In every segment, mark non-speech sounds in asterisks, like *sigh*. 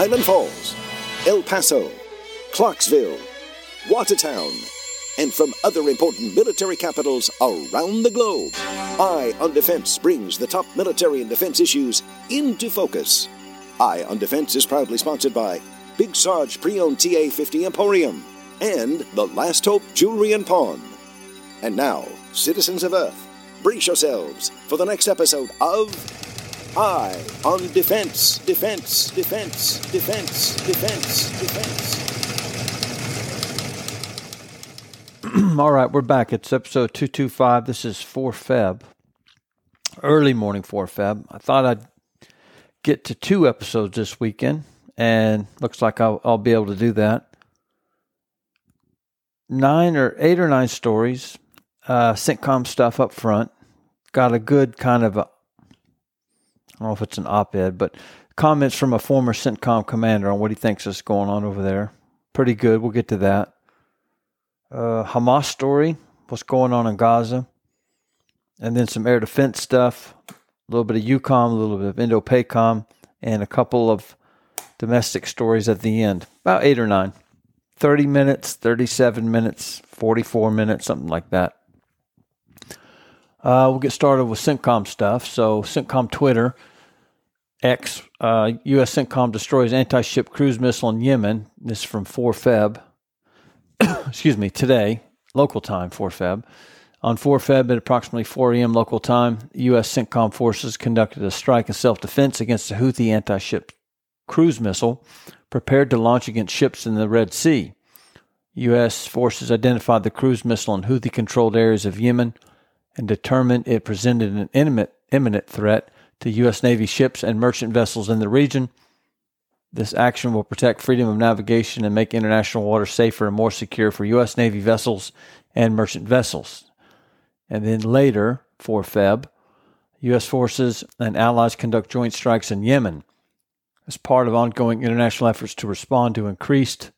Highland Falls, El Paso, Clarksville, Watertown, and from other important military capitals around the globe. Eye on Defense brings the top military and defense issues into focus. Eye on Defense is proudly sponsored by Big Sarge Pre-Owned TA50 Emporium and The Last Hope Jewelry and Pawn. And now, citizens of Earth, brace yourselves for the next episode of Eye on Defense, Defense, Defense, Defense, Defense, Defense. *clears throat* All right, we're back. It's episode 225. This is 4 Feb, early morning 4 Feb. I thought I'd get to two episodes this weekend, and looks like I'll, I'll be able to do that. Nine or eight or nine stories, uh, CENTCOM stuff up front. Got a good kind of, I don't know if it's an op ed, but comments from a former CENTCOM commander on what he thinks is going on over there. Pretty good. We'll get to that uh, Hamas story, what's going on in Gaza, and then some air defense stuff, a little bit of EUCOM, a little bit of INDOPACOM, and a couple of domestic stories at the end, about eight or nine. 30 minutes, 37 minutes, 44 minutes, something like that. Uh, we'll get started with CENTCOM stuff. So, CENTCOM Twitter, X, uh, U.S. CENTCOM destroys anti ship cruise missile in Yemen. This is from 4 Feb. *coughs* excuse me, today, local time, 4 Feb. On 4 Feb at approximately 4 a.m. local time, U.S. CENTCOM forces conducted a strike in self defense against a Houthi anti ship cruise missile prepared to launch against ships in the Red Sea. U.S. forces identified the cruise missile in Houthi controlled areas of Yemen and determined it presented an imminent, imminent threat to U.S. Navy ships and merchant vessels in the region this action will protect freedom of navigation and make international waters safer and more secure for U.S. Navy vessels and merchant vessels. And then later, 4 Feb, U.S. forces and allies conduct joint strikes in Yemen as part of ongoing international efforts to respond to increased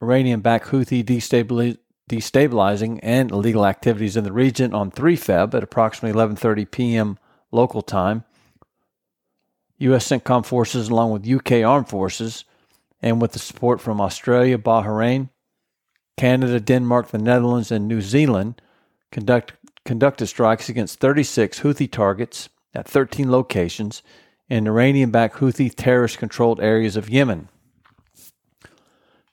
Iranian backed Houthi destabilizing and illegal activities in the region on 3 Feb at approximately 11:30 p.m. local time. U.S. CENTCOM forces, along with UK armed forces, and with the support from Australia, Bahrain, Canada, Denmark, the Netherlands, and New Zealand, conduct, conducted strikes against 36 Houthi targets at 13 locations in Iranian backed Houthi terrorist controlled areas of Yemen.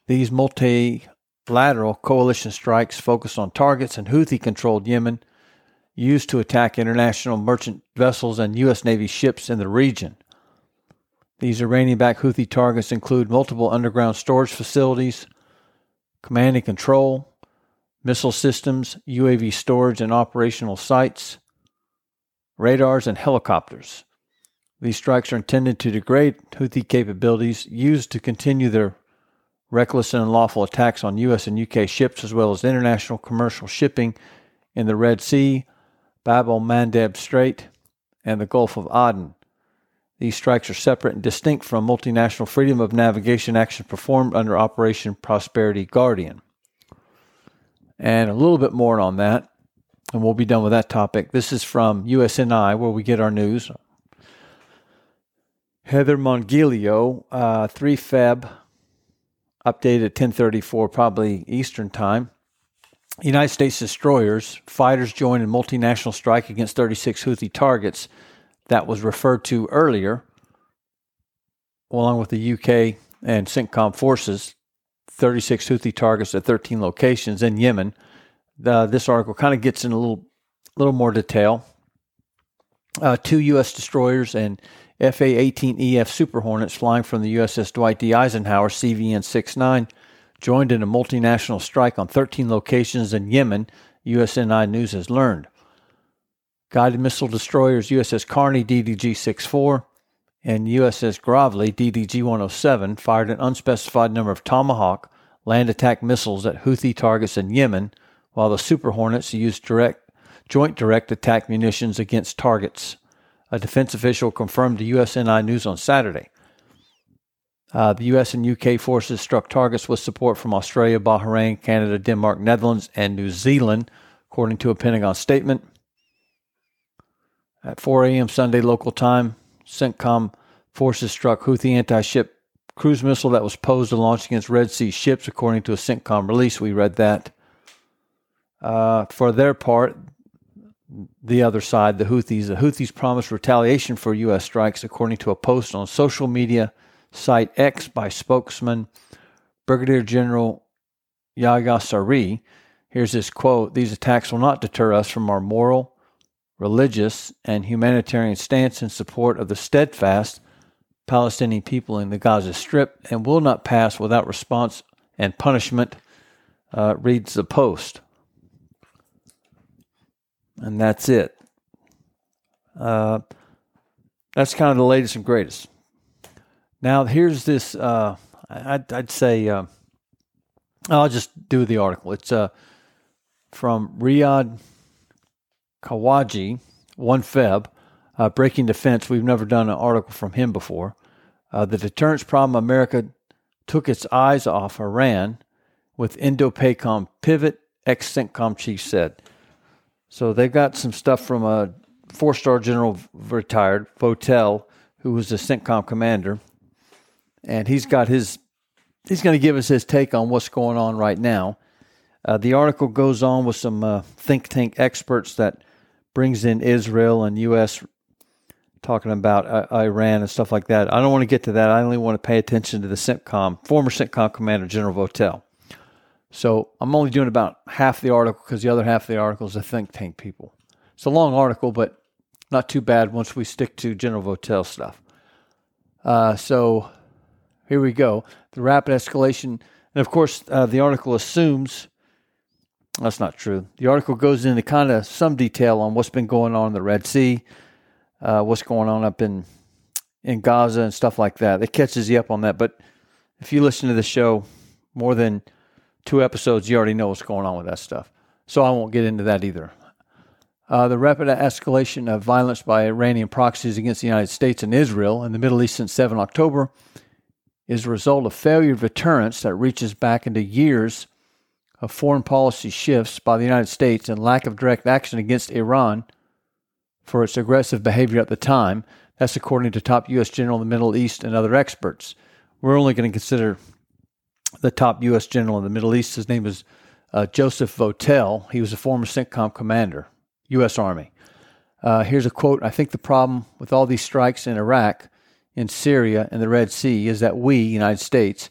These multilateral coalition strikes focus on targets in Houthi controlled Yemen used to attack international merchant vessels and U.S. Navy ships in the region. These Iranian backed Houthi targets include multiple underground storage facilities, command and control, missile systems, UAV storage and operational sites, radars, and helicopters. These strikes are intended to degrade Houthi capabilities used to continue their reckless and unlawful attacks on U.S. and U.K. ships, as well as international commercial shipping in the Red Sea, Bab el Mandeb Strait, and the Gulf of Aden. These strikes are separate and distinct from multinational freedom of navigation actions performed under Operation Prosperity Guardian. And a little bit more on that, and we'll be done with that topic. This is from USNI, where we get our news. Heather Mongilio, uh, 3 Feb, updated at 1034, probably Eastern Time. United States destroyers, fighters joined in multinational strike against 36 Houthi targets that was referred to earlier, along with the UK and CENTCOM forces, 36 Houthi targets at 13 locations in Yemen. Uh, this article kind of gets in a little, little more detail. Uh, two U.S. destroyers and FA-18EF Super Hornets flying from the USS Dwight D. Eisenhower CVN 69 joined in a multinational strike on 13 locations in Yemen, USNI News has learned. Guided missile destroyers USS Carney DDG 64 and USS Gravely DDG 107 fired an unspecified number of Tomahawk land attack missiles at Houthi targets in Yemen, while the Super Hornets used direct, joint direct attack munitions against targets. A defense official confirmed to USNI News on Saturday. Uh, the U.S. and U.K. forces struck targets with support from Australia, Bahrain, Canada, Denmark, Netherlands, and New Zealand, according to a Pentagon statement. At 4 a.m. Sunday local time, CENTCOM forces struck Houthi anti ship cruise missile that was posed to launch against Red Sea ships, according to a CENTCOM release. We read that. Uh, for their part, the other side, the Houthis, the Houthis promised retaliation for U.S. strikes, according to a post on social media site X by spokesman Brigadier General Yahya Saree. Here's this quote These attacks will not deter us from our moral, religious, and humanitarian stance in support of the steadfast Palestinian people in the Gaza Strip and will not pass without response and punishment, uh, reads the Post. And that's it. Uh, that's kind of the latest and greatest. Now, here's this. Uh, I'd, I'd, say uh, I'll just do the article. It's uh, from Riyad Kahwaji, 1 Feb, uh, Breaking Defense. We've never done an article from him before. Uh, the deterrence problem America took its eyes off Iran with Indo-PACOM pivot, ex-CENTCOM chief said. So they've got some stuff from a four-star general retired, Votel, who was the CENTCOM commander, and he's got his he's going to give us his take on what's going on right now. Uh, the article goes on with some uh, think tank experts that brings in Israel and U.S. talking about uh, Iran and stuff like that. I don't want to get to that. I only want to pay attention to the CENTCOM, former CENTCOM commander, General Votel. So I'm only doing about half the article because the other half of the article is the think tank people. It's a long article, but not too bad once we stick to General Votel stuff. Uh, so here we go. The rapid escalation. And of course, uh, the article assumes that's not true. The article goes into kind of some detail on what's been going on in the Red Sea, uh, what's going on up in in Gaza and stuff like that. It catches you up on that. But if you listen to the show more than two episodes, you already know what's going on with that stuff. So I won't get into that either. Uh, the rapid escalation of violence by Iranian proxies against the United States and Israel in the Middle East since 7 October is a result of failure of deterrence that reaches back into years of foreign policy shifts by the United States and lack of direct action against Iran for its aggressive behavior at the time. That's according to top U.S. general in the Middle East and other experts. We're only going to consider the top U.S. general in the Middle East. His name is uh, Joseph Votel. He was a former CENTCOM commander, U.S. Army. Uh, here's a quote I think the problem with all these strikes in Iraq in Syria and the Red Sea is that we, United States,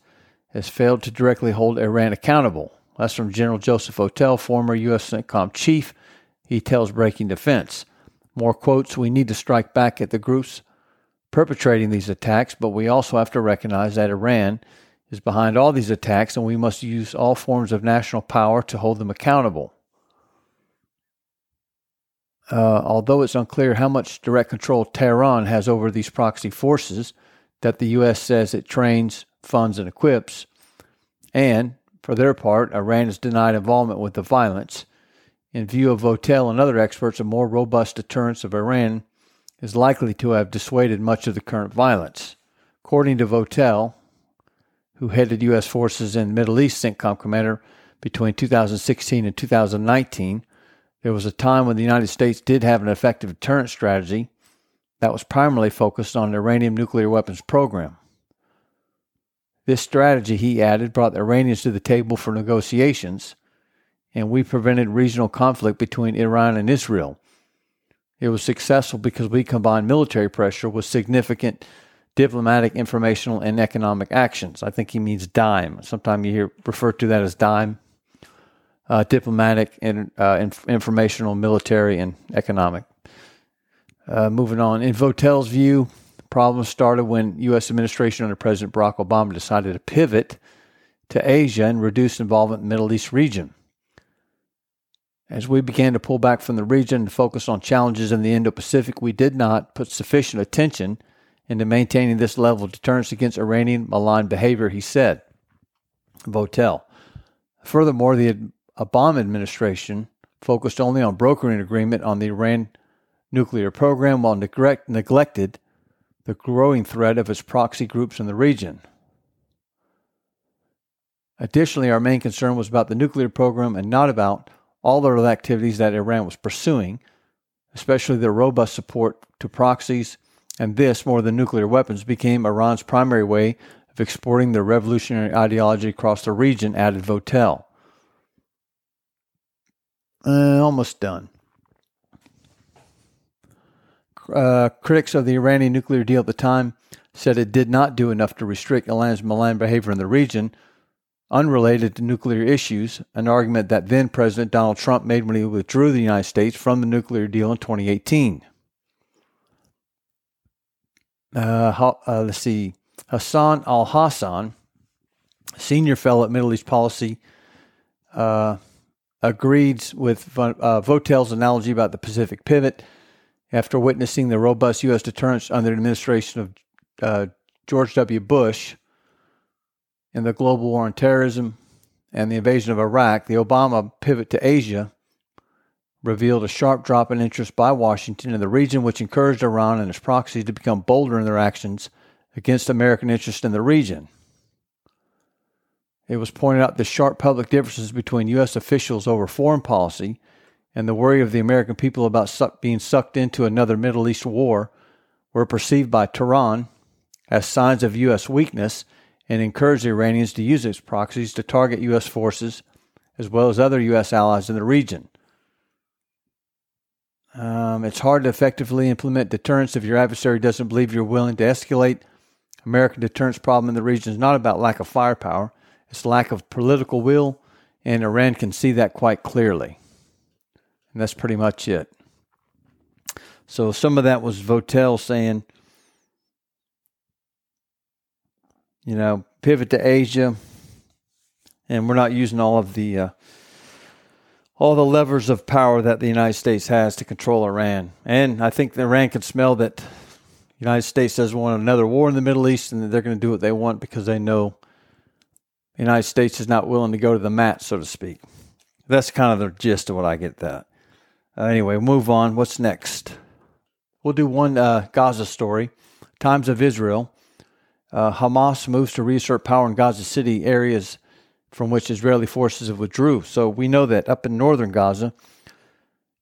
has failed to directly hold Iran accountable. That's from General Joseph Votel, former U.S. CENTCOM chief. He tells Breaking Defense. More quotes We need to strike back at the groups perpetrating these attacks, but we also have to recognize that Iran is behind all these attacks and we must use all forms of national power to hold them accountable. Uh, although it's unclear how much direct control Tehran has over these proxy forces that the U.S. says it trains, funds, and equips, and for their part, Iran has denied involvement with the violence. In view of Votel and other experts, a more robust deterrence of Iran is likely to have dissuaded much of the current violence. According to Votel, who headed U.S. forces in the Middle East CENTCOM commander between 2016 and 2019, there was a time when the United States did have an effective deterrent strategy that was primarily focused on the Iranian nuclear weapons program. This strategy, he added, brought the Iranians to the table for negotiations, and we prevented regional conflict between Iran and Israel. It was successful because we combined military pressure with significant diplomatic, informational, and economic actions. I think he means DIME. Sometimes you hear referred to that as DIME uh, diplomatic, and, uh, inf- informational, military, and economic. Uh, moving on, in Votel's view, problems started when U.S. administration under President Barack Obama decided to pivot to Asia and reduce involvement in the Middle East region. As we began to pull back from the region and focus on challenges in the Indo Pacific, we did not put sufficient attention into maintaining this level of deterrence against Iranian malign behavior, he said. Votel. Furthermore, the Obama administration focused only on brokering agreement on the Iran nuclear program while neglect, neglected the growing threat of its proxy groups in the region. Additionally, our main concern was about the nuclear program and not about all the other activities that Iran was pursuing, especially their robust support to proxies and this, more than nuclear weapons, became Iran's primary way of exporting their revolutionary ideology across the region, added Votel. Uh, almost done. Uh, critics of the Iranian nuclear deal at the time said it did not do enough to restrict Iran's malign behavior in the region, unrelated to nuclear issues, an argument that then President Donald Trump made when he withdrew the United States from the nuclear deal in 2018. Uh, uh, let's see. Hassan Al Hassan, senior fellow at Middle East Policy, uh, agreed with uh, Votel's analogy about the Pacific pivot after witnessing the robust U.S. deterrence under the administration of uh, George W. Bush in the global war on terrorism and the invasion of Iraq, the Obama pivot to Asia revealed a sharp drop in interest by Washington in the region, which encouraged Iran and its proxies to become bolder in their actions against American interests in the region. It was pointed out the sharp public differences between U.S. officials over foreign policy and the worry of the American people about suck, being sucked into another Middle East war were perceived by Tehran as signs of U.S. weakness and encouraged the Iranians to use its proxies to target U.S. forces as well as other U.S. allies in the region. Um, it's hard to effectively implement deterrence if your adversary doesn't believe you're willing to escalate. American deterrence problem in the region is not about lack of firepower, it's lack of political will, and Iran can see that quite clearly. And that's pretty much it. So some of that was Votel saying, you know, pivot to Asia, and we're not using all of the uh, all the levers of power that the United States has to control Iran. And I think Iran can smell that the United States doesn't want another war in the Middle East and they're going to do what they want because they know the United States is not willing to go to the mat, so to speak. That's kind of the gist of what I get that. Uh, anyway, move on. What's next? We'll do one uh, Gaza story. Times of Israel. Uh, Hamas moves to reassert power in Gaza City areas from which Israeli forces have withdrew. So we know that up in northern Gaza,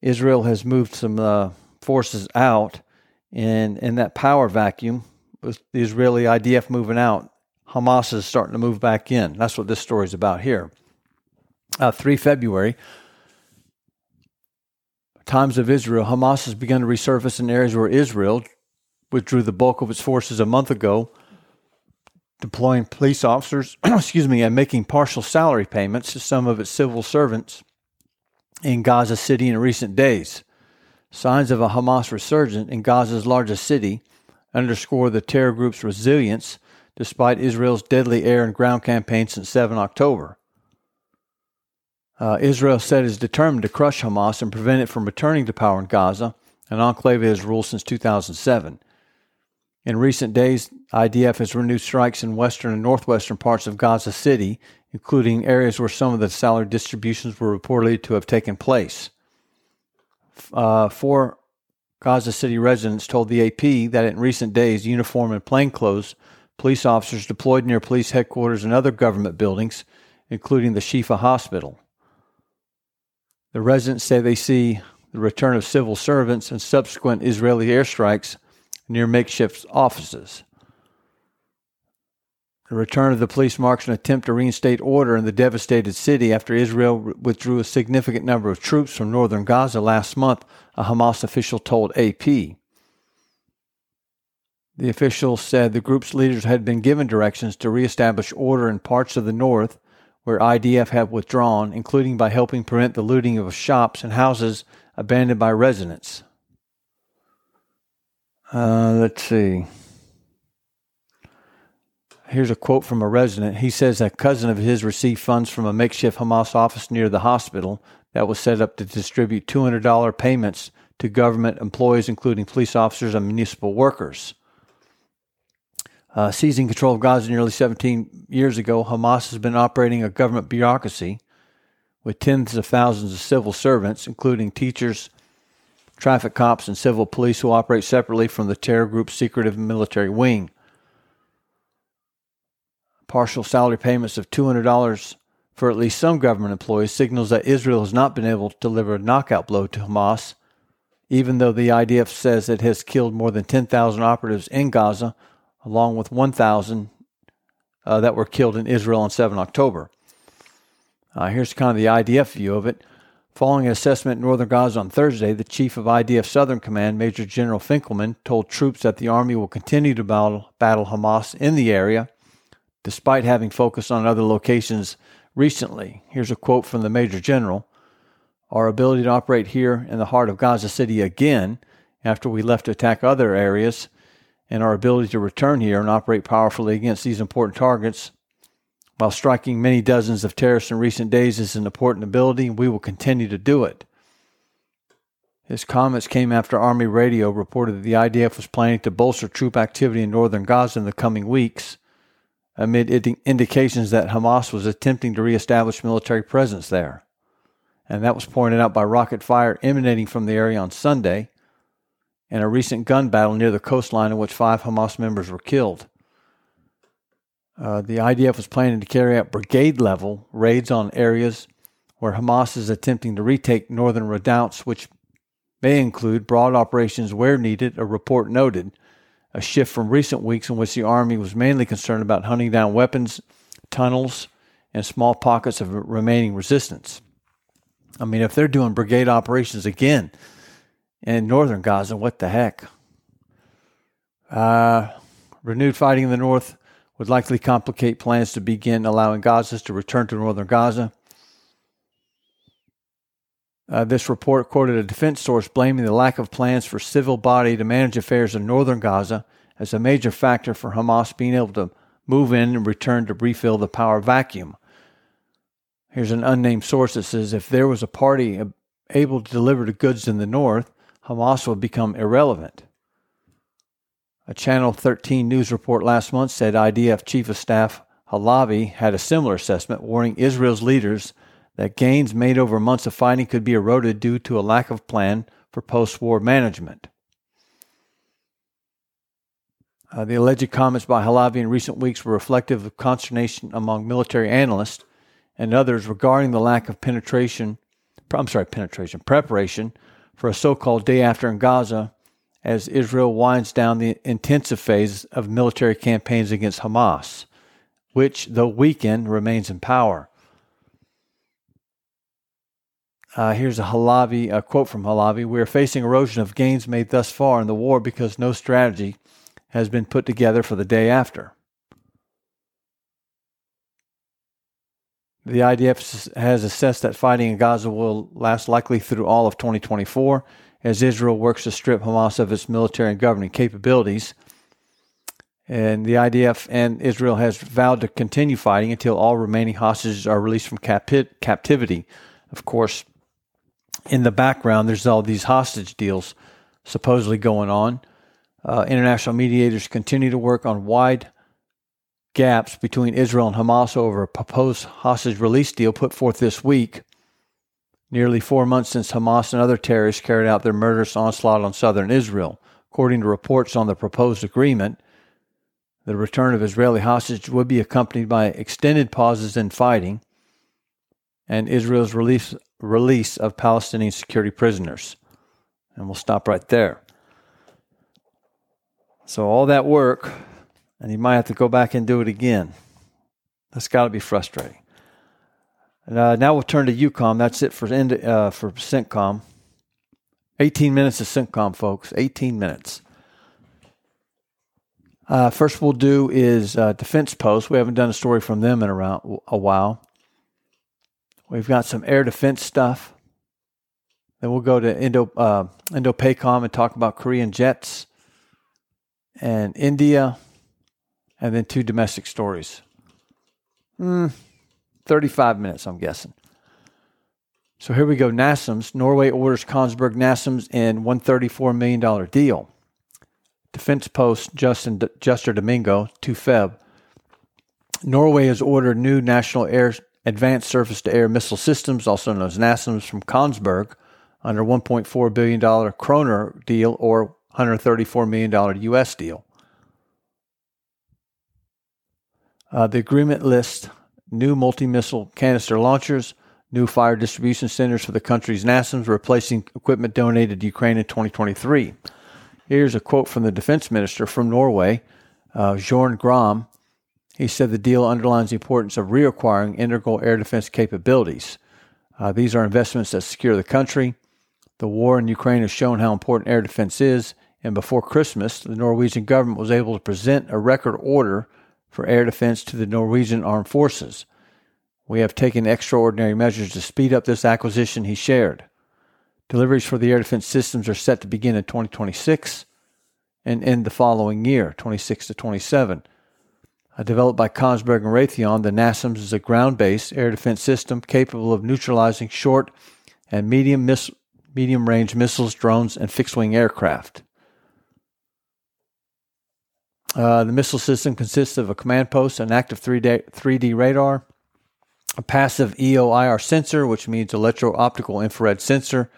Israel has moved some uh, forces out, and in that power vacuum, with the Israeli IDF moving out, Hamas is starting to move back in. That's what this story is about here. Uh, 3 February, Times of Israel, Hamas has begun to resurface in areas where Israel withdrew the bulk of its forces a month ago deploying police officers, *clears throat* excuse me, and making partial salary payments to some of its civil servants in Gaza City in recent days. Signs of a Hamas resurgence in Gaza's largest city underscore the terror group's resilience despite Israel's deadly air and ground campaign since 7 October. Uh, Israel said it is determined to crush Hamas and prevent it from returning to power in Gaza, an enclave it has ruled since 2007. In recent days, IDF has renewed strikes in western and northwestern parts of Gaza City, including areas where some of the salary distributions were reportedly to have taken place. Uh, four Gaza City residents told the AP that in recent days, uniform and plainclothes police officers deployed near police headquarters and other government buildings, including the Shifa Hospital. The residents say they see the return of civil servants and subsequent Israeli airstrikes near makeshift offices. The return of the police marks an attempt to reinstate order in the devastated city after Israel withdrew a significant number of troops from northern Gaza last month, a Hamas official told AP. The officials said the group's leaders had been given directions to reestablish order in parts of the north where IDF had withdrawn, including by helping prevent the looting of shops and houses abandoned by residents. Uh, let's see. Here's a quote from a resident. He says a cousin of his received funds from a makeshift Hamas office near the hospital that was set up to distribute $200 payments to government employees, including police officers and municipal workers. Uh, seizing control of Gaza nearly 17 years ago, Hamas has been operating a government bureaucracy with tens of thousands of civil servants, including teachers, traffic cops, and civil police who operate separately from the terror group's secretive military wing. Partial salary payments of $200 for at least some government employees signals that Israel has not been able to deliver a knockout blow to Hamas even though the IDF says it has killed more than 10,000 operatives in Gaza, along with 1,000 uh, that were killed in Israel on 7 October. Uh, here's kind of the IDF view of it. Following an assessment in northern Gaza on Thursday, the chief of IDF Southern Command, Major General Finkelman, told troops that the army will continue to battle, battle Hamas in the area, despite having focused on other locations recently. Here's a quote from the Major General Our ability to operate here in the heart of Gaza City again, after we left to attack other areas, and our ability to return here and operate powerfully against these important targets while striking many dozens of terrorists in recent days is an important ability, and we will continue to do it. His comments came after Army radio reported that the IDF was planning to bolster troop activity in northern Gaza in the coming weeks, amid indications that Hamas was attempting to reestablish military presence there. And that was pointed out by rocket fire emanating from the area on Sunday, and a recent gun battle near the coastline in which five Hamas members were killed. Uh, the IDF was planning to carry out brigade level raids on areas where Hamas is attempting to retake northern redoubts, which may include broad operations where needed, a report noted, a shift from recent weeks in which the Army was mainly concerned about hunting down weapons, tunnels, and small pockets of remaining resistance. I mean, if they're doing brigade operations again in northern Gaza, what the heck? Uh, renewed fighting in the north would likely complicate plans to begin allowing Gazans to return to northern Gaza. Uh, this report quoted a defense source blaming the lack of plans for civil body to manage affairs in northern Gaza as a major factor for Hamas being able to move in and return to refill the power vacuum. Here's an unnamed source that says if there was a party able to deliver the goods in the north, Hamas would become irrelevant. A Channel 13 news report last month said IDF Chief of Staff Halevi had a similar assessment, warning Israel's leaders that gains made over months of fighting could be eroded due to a lack of plan for post war management. Uh, the alleged comments by Halevi in recent weeks were reflective of consternation among military analysts and others regarding the lack of penetration, I'm sorry, penetration, preparation for a so called day after in Gaza as Israel winds down the intensive phase of military campaigns against Hamas, which, though weakened, remains in power. Uh, here's a Halevi, a quote from Halevi. We are facing erosion of gains made thus far in the war because no strategy has been put together for the day after. The IDF has assessed that fighting in Gaza will last likely through all of 2024 as Israel works to strip Hamas of its military and governing capabilities. And the IDF and Israel has vowed to continue fighting until all remaining hostages are released from captivity. Of course, in the background, there's all these hostage deals supposedly going on. Uh, international mediators continue to work on wide gaps between Israel and Hamas over a proposed hostage release deal put forth this week nearly four months since Hamas and other terrorists carried out their murderous onslaught on southern Israel. According to reports on the proposed agreement, the return of Israeli hostages would be accompanied by extended pauses in fighting and Israel's release, release of Palestinian security prisoners. And we'll stop right there. So, all that work, and you might have to go back and do it again. That's got to be frustrating. Uh, now we'll turn to EUCOM. That's it for uh, for CENTCOM. 18 minutes of CENTCOM, folks. 18 minutes. Uh, first, we'll do is uh, Defense Post. We haven't done a story from them in around a while. We've got some air defense stuff. Then we'll go to Indo uh, INDOPACOM and talk about Korean jets and India, and then two domestic stories. Hmm. 35 minutes, I'm guessing. So here we go. NASAMS. Norway orders Kongsberg NASAMS in $134 million deal. Defense Post, Justin Juster Domingo, 2 Feb. Norway has ordered new National Air Advanced Surface to Air Missile Systems, also known as NASAMS, from Kongsberg under $1.4 billion kroner deal or $134 million US deal. Uh, the agreement lists new multi missile canister launchers, new fire distribution centers for the country's NASAMS, replacing equipment donated to Ukraine in 2023. Here's a quote from the defense minister from Norway, uh, Bjorn Gram. He said the deal underlines the importance of reacquiring integral air defense capabilities. Uh, these are investments that secure the country. The war in Ukraine has shown how important air defense is, and before Christmas, the Norwegian government was able to present a record order for air defense to the Norwegian armed forces. We have taken extraordinary measures to speed up this acquisition, he shared. Deliveries for the air defense systems are set to begin in 2026 and end the following year, 26 to 27. Uh, developed by Kongsberg and Raytheon, the NASAMS is a ground based air defense system capable of neutralizing short and medium, medium range missiles, drones, and fixed wing aircraft. Uh, the missile system consists of a command post, an active 3D, 3D radar, a passive EOIR sensor, which means electro optical infrared sensor,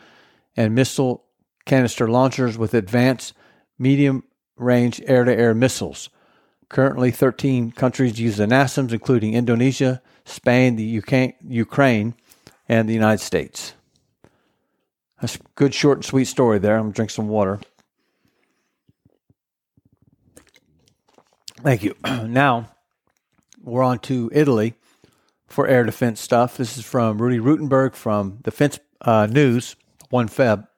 and missile canister launchers with advanced medium range air to air missiles. Currently, 13 countries use the NASAMS, including Indonesia, Spain, the UK, Ukraine, and the United States. That's a good, short, and sweet story there. I'm going to drink some water. Thank you. *clears throat* now, we're on to Italy for air defense stuff. This is from Rudy Ruitenberg from Defense uh, News, 1 Feb.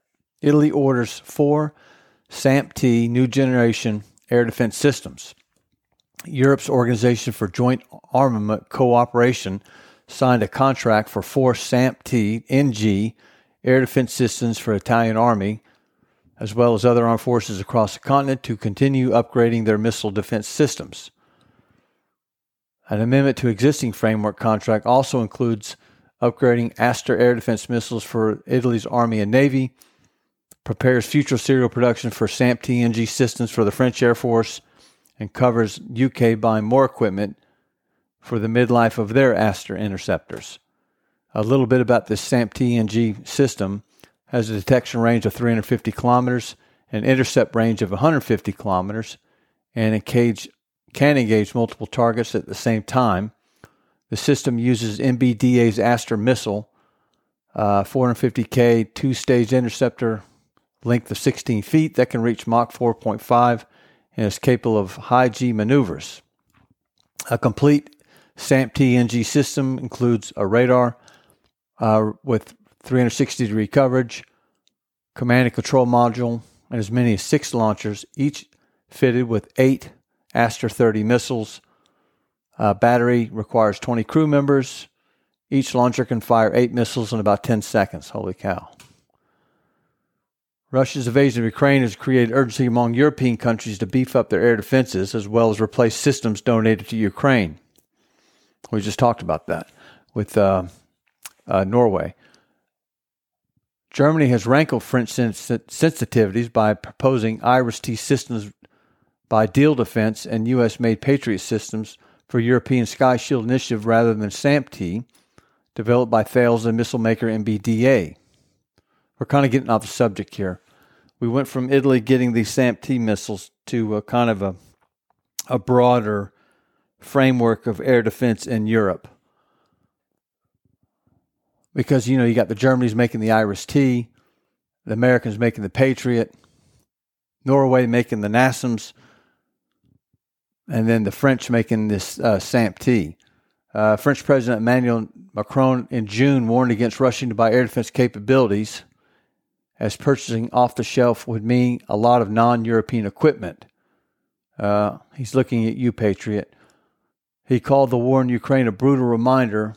Italy orders four SAMP-T new generation air defense systems. Europe's Organization for Joint Armament Cooperation signed a contract for four SAMP-T NG air defense systems for Italian Army, as well as other armed forces across the continent to continue upgrading their missile defense systems. An amendment to existing framework contract also includes upgrading Aster air defense missiles for Italy's Army and Navy, prepares future serial production for SAMP TNG systems for the French Air Force, and covers UK buying more equipment for the midlife of their Aster interceptors. A little bit about this SAMP TNG system has a detection range of 350 kilometers, an intercept range of 150 kilometers, and a cage can engage multiple targets at the same time. The system uses MBDA's Aster missile, uh, 450K two stage interceptor, length of 16 feet that can reach Mach 4.5 and is capable of high G maneuvers. A complete SAMP TNG system includes a radar uh, with 360 degree coverage, command and control module, and as many as six launchers, each fitted with eight Aster 30 missiles. Uh, battery requires 20 crew members. Each launcher can fire eight missiles in about 10 seconds. Holy cow. Russia's invasion of Ukraine has created urgency among European countries to beef up their air defenses as well as replace systems donated to Ukraine. We just talked about that with uh, uh, Norway. Germany has rankled French sens- sensitivities by proposing IRIS T systems by Diehl Defense and U.S. made Patriot systems for European Sky Shield Initiative rather than SAMP-T, developed by Thales and missile maker MBDA. We're kind of getting off the subject here. We went from Italy getting these SAMP-T missiles to a kind of a, a broader framework of air defense in Europe. Because, you know, you got the Germany's making the Iris T, the Americans making the Patriot, Norway making the NASAMS, and then the French making this uh, SAMP-T. Uh, French President Emmanuel Macron in June warned against rushing to buy air defense capabilities, as purchasing off the shelf would mean a lot of non European equipment. Uh, he's looking at you, Patriot. He called the war in Ukraine a brutal reminder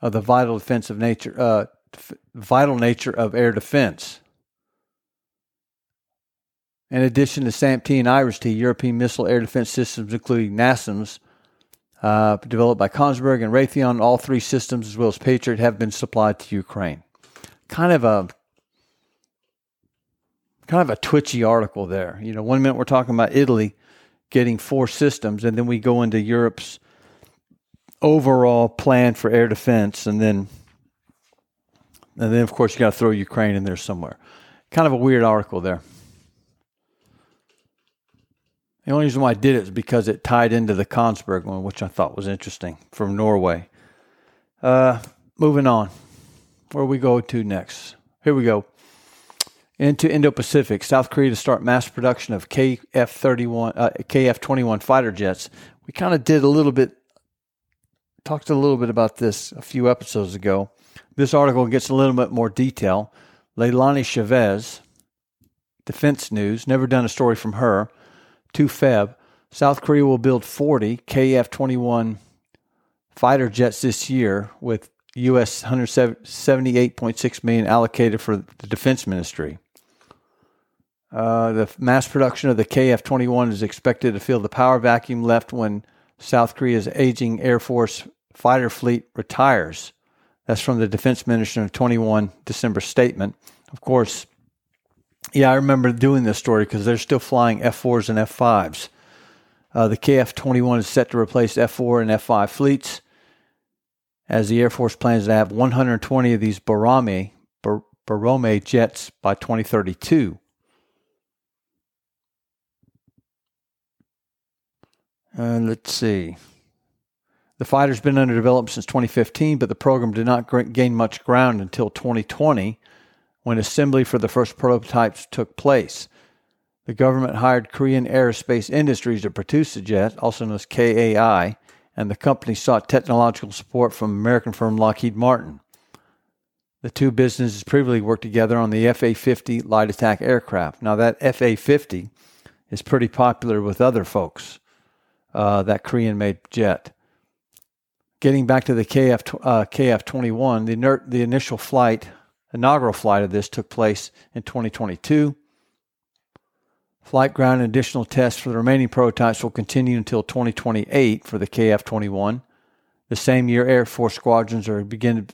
of the vital defensive nature, uh, vital nature of air defense. In addition to SAMP-T and IRIS-T, European missile air defense systems, including NASAMS, uh, developed by Kongsberg and Raytheon, all three systems, as well as Patriot, have been supplied to Ukraine. Kind of a kind of a twitchy article there. You know, one minute we're talking about Italy getting four systems, and then we go into Europe's overall plan for air defense, and then and then of course you got to throw Ukraine in there somewhere. Kind of a weird article there. The only reason why I did it is because it tied into the Kongsberg one, which I thought was interesting from Norway. Uh, moving on. where we go to next? Here we go. Into Indo Pacific, South Korea to start mass production of KF 31, uh, KF 21 fighter jets. We kind of did a little bit, talked a little bit about this a few episodes ago. This article gets a little bit more detail. Leilani Chavez, Defense News, never done a story from her. 2 Feb, South Korea will build 40 KF 21 fighter jets this year with US 178.6 million allocated for the defense ministry. Uh, the mass production of the KF 21 is expected to fill the power vacuum left when South Korea's aging Air Force fighter fleet retires. That's from the Defense Minister of 21 December statement. Of course, yeah, I remember doing this story because they're still flying F 4s and F 5s. Uh, the KF 21 is set to replace F 4 and F 5 fleets as the Air Force plans to have 120 of these Boramae, Borome jets by 2032. Uh, let's see. The fighter's been under development since 2015, but the program did not gain much ground until 2020 when assembly for the first prototypes took place. The government hired Korean Aerospace Industries to produce the jet, also known as KAI, and the company sought technological support from American firm Lockheed Martin. The two businesses previously worked together on the FA 50 light attack aircraft. Now, that FA 50 is pretty popular with other folks, uh, that Korean made jet. Getting back to the KF, uh, KF 21, the, inert, the initial flight, inaugural flight of this took place in 2022. Flight ground and additional tests for the remaining prototypes will continue until 2028 for the KF 21. The same year, Air Force squadrons are begin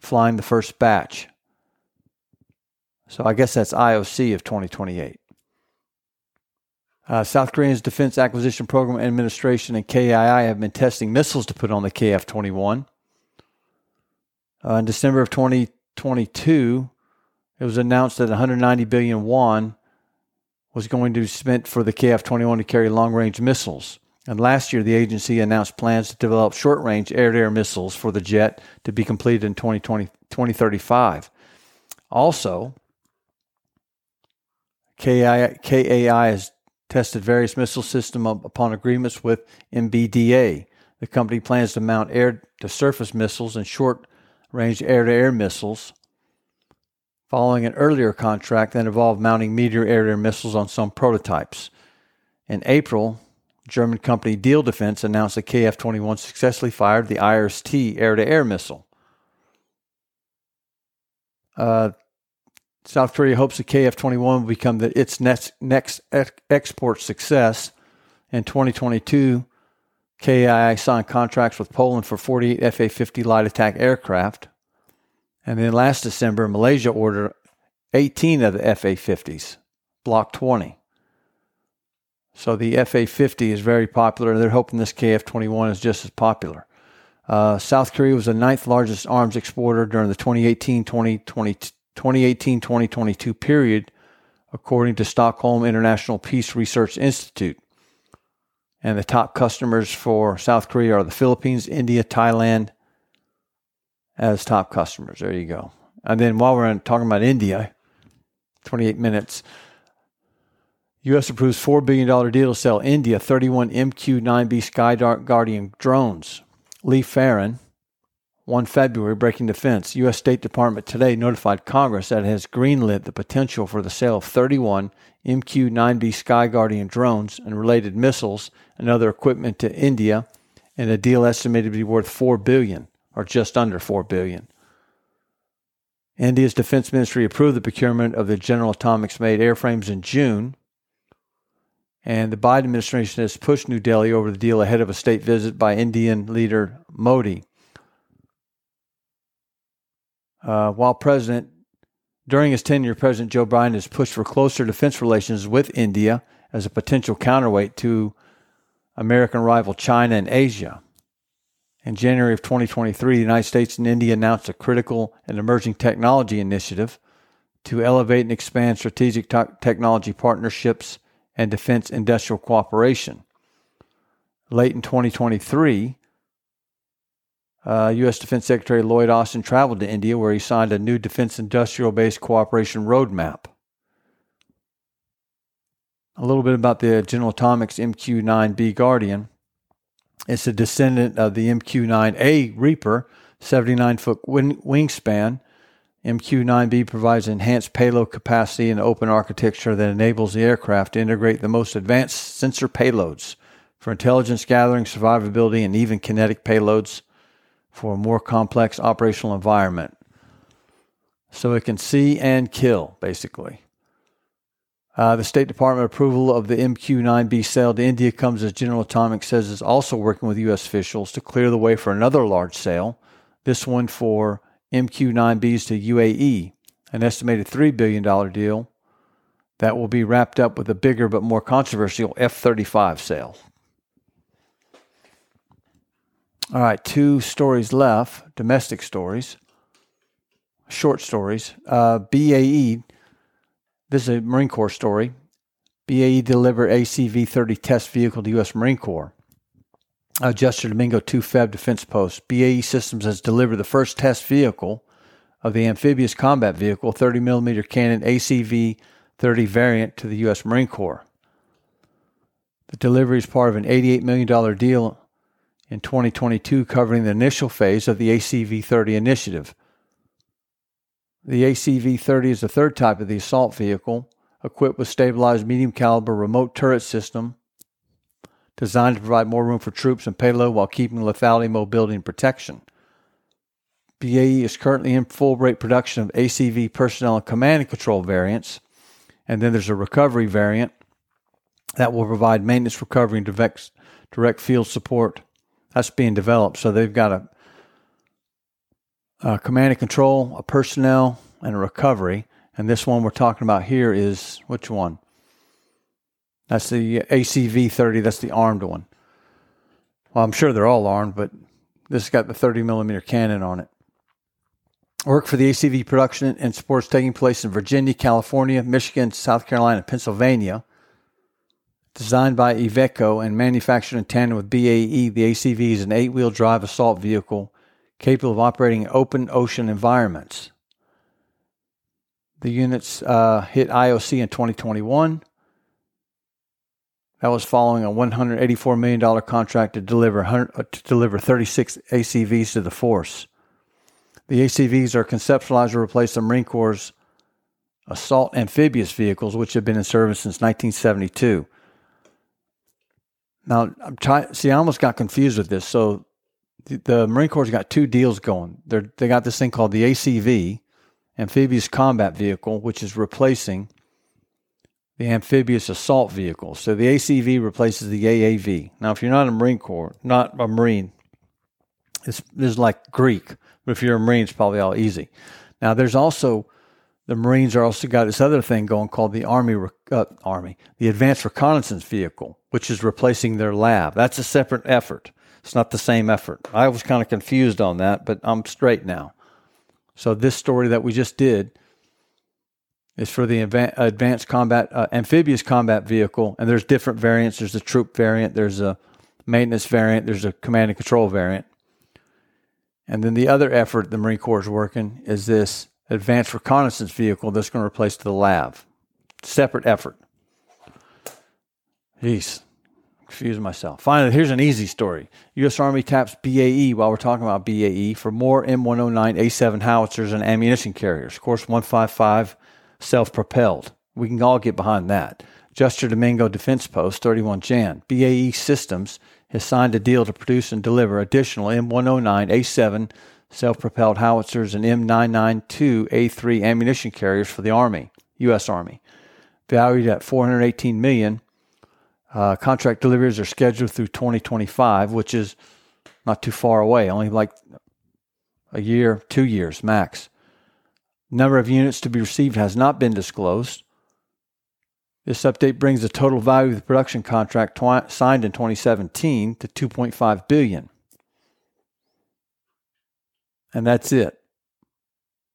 flying the first batch. So I guess that's IOC of 2028. Uh, South Korea's Defense Acquisition Program Administration and KAI have been testing missiles to put on the KF 21. Uh, in December of 2022, it was announced that 190 billion won was going to be spent for the KF 21 to carry long range missiles. And last year, the agency announced plans to develop short range air to air missiles for the jet to be completed in 2020, 2035. Also, KAI, KAI has tested various missile systems upon agreements with MBDA. The company plans to mount air to surface missiles and short range air to air missiles following an earlier contract that involved mounting Meteor air to air missiles on some prototypes. In April, German company Diehl Defense announced the KF 21 successfully fired the IRIS-T air to air missile. Uh, South Korea hopes the KF 21 will become the, its next, next export success. In 2022, KAI signed contracts with Poland for 48 FA 50 light attack aircraft. And then last December, Malaysia ordered 18 of the FA 50s, Block 20. So the FA 50 is very popular. And they're hoping this KF 21 is just as popular. Uh, South Korea was the ninth largest arms exporter during the 2018 2022 period, according to Stockholm International Peace Research Institute. And the top customers for South Korea are the Philippines, India, Thailand, as top customers. There you go. And then while we're talking about India, 28 minutes. U.S. approves $4 billion deal to sell India 31 MQ 9B Sky Guardian drones. Lee Ferran, 1 February, breaking defense. U.S. State Department today notified Congress that it has greenlit the potential for the sale of 31 MQ 9B Sky Guardian drones and related missiles and other equipment to India in a deal estimated to be worth 4 billion or just under 4 billion. India's defense ministry approved the procurement of the General Atomics made airframes in June, and the Biden administration has pushed New Delhi over the deal ahead of a state visit by Indian leader Modi. Uh, while president, during his tenure, President Joe Biden has pushed for closer defense relations with India as a potential counterweight to American rival China and Asia. In January of 2023, the United States and India announced a critical and emerging technology initiative to elevate and expand strategic technology partnerships and defense industrial cooperation. Late in 2023, uh, U.S. Defense Secretary Lloyd Austin traveled to India, where he signed a new defense industrial base cooperation roadmap. A little bit about the General Atomics MQ 9B Guardian. It's a descendant of the MQ 9A Reaper, 79 foot wingspan. MQ 9B provides enhanced payload capacity and open architecture that enables the aircraft to integrate the most advanced sensor payloads for intelligence gathering, survivability, and even kinetic payloads for a more complex operational environment. So it can see and kill, basically. Uh, the State Department approval of the MQ 9B sale to India comes as General Atomics says is also working with U.S. officials to clear the way for another large sale, this one for MQ 9Bs to UAE, an estimated $3 billion deal that will be wrapped up with a bigger but more controversial F 35 sale. All right, two stories left, domestic stories, short stories. Uh, BAE, this is a Marine Corps story. BAE delivered ACV 30 test vehicle to U.S. Marine Corps. Uh, Domingo 2 Feb Defense Post. BAE Systems has delivered the first test vehicle of the amphibious combat vehicle 30 millimeter cannon ACV 30 variant to the U.S. Marine Corps. The delivery is part of an $88 million deal in 2022 covering the initial phase of the ACV 30 initiative. The ACV 30 is the third type of the assault vehicle, equipped with stabilized medium caliber remote turret system designed to provide more room for troops and payload while keeping lethality, mobility, and protection. BAE is currently in full rate production of ACV personnel and command and control variants, and then there's a recovery variant that will provide maintenance, recovery, and direct, direct field support that's being developed. So they've got a, a command and control, a personnel, and a recovery. And this one we're talking about here is which one? That's the ACV 30. That's the armed one. Well, I'm sure they're all armed, but this has got the 30 millimeter cannon on it. Work for the ACV production and supports taking place in Virginia, California, Michigan, South Carolina, Pennsylvania. Designed by Iveco and manufactured in tandem with BAE, the ACV is an eight wheel drive assault vehicle capable of operating in open ocean environments. The units uh, hit IOC in 2021. That was following a $184 million contract to deliver, uh, to deliver 36 ACVs to the force. The ACVs are conceptualized to replace the Marine Corps' assault amphibious vehicles, which have been in service since 1972. Now, I'm trying. See, I almost got confused with this. So, the, the Marine Corps got two deals going. They they got this thing called the ACV, Amphibious Combat Vehicle, which is replacing the amphibious assault vehicle. So the ACV replaces the AAV. Now, if you're not a Marine Corps, not a Marine, this is like Greek. But if you're a Marine, it's probably all easy. Now, there's also the Marines are also got this other thing going called the Army uh, Army, the Advanced Reconnaissance Vehicle, which is replacing their LAV. That's a separate effort. It's not the same effort. I was kind of confused on that, but I'm straight now. So this story that we just did is for the advanced combat uh, amphibious combat vehicle, and there's different variants. There's a troop variant, there's a maintenance variant, there's a command and control variant, and then the other effort the Marine Corps is working is this advanced reconnaissance vehicle that's going to replace the LAV. Separate effort. Jeez, excuse myself. Finally, here's an easy story. U.S. Army taps BAE while we're talking about BAE for more M109A7 howitzers and ammunition carriers. Of course 155 self propelled. We can all get behind that. Juster Domingo Defense Post, 31 Jan. BAE Systems has signed a deal to produce and deliver additional M109A7 self propelled howitzers and M992A3 ammunition carriers for the Army, U.S. Army. Valued at 418 million, uh, contract deliveries are scheduled through 2025, which is not too far away, only like a year, two years max. Number of units to be received has not been disclosed. This update brings the total value of the production contract twi- signed in 2017 to 2.5 billion. And that's it.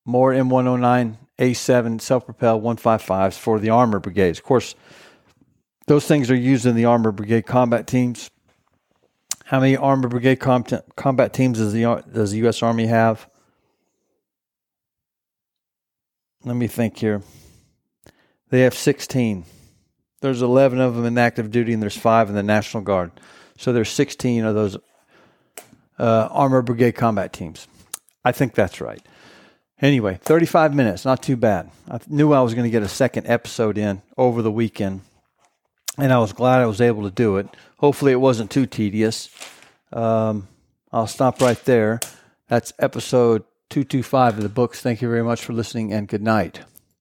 More M109A7 self-propelled 155s for the armor brigades. Of course, those things are used in the armor brigade combat teams. How many armor brigade combat teams does the does the U.S. Army have? Let me think here. They have 16. There's 11 of them in active duty, and there's five in the National Guard. So there's 16 of those uh, armored brigade combat teams. I think that's right. Anyway, 35 minutes, not too bad. I knew I was going to get a second episode in over the weekend, and I was glad I was able to do it. Hopefully, it wasn't too tedious. Um, I'll stop right there. That's episode 225 of the books. Thank you very much for listening, and good night.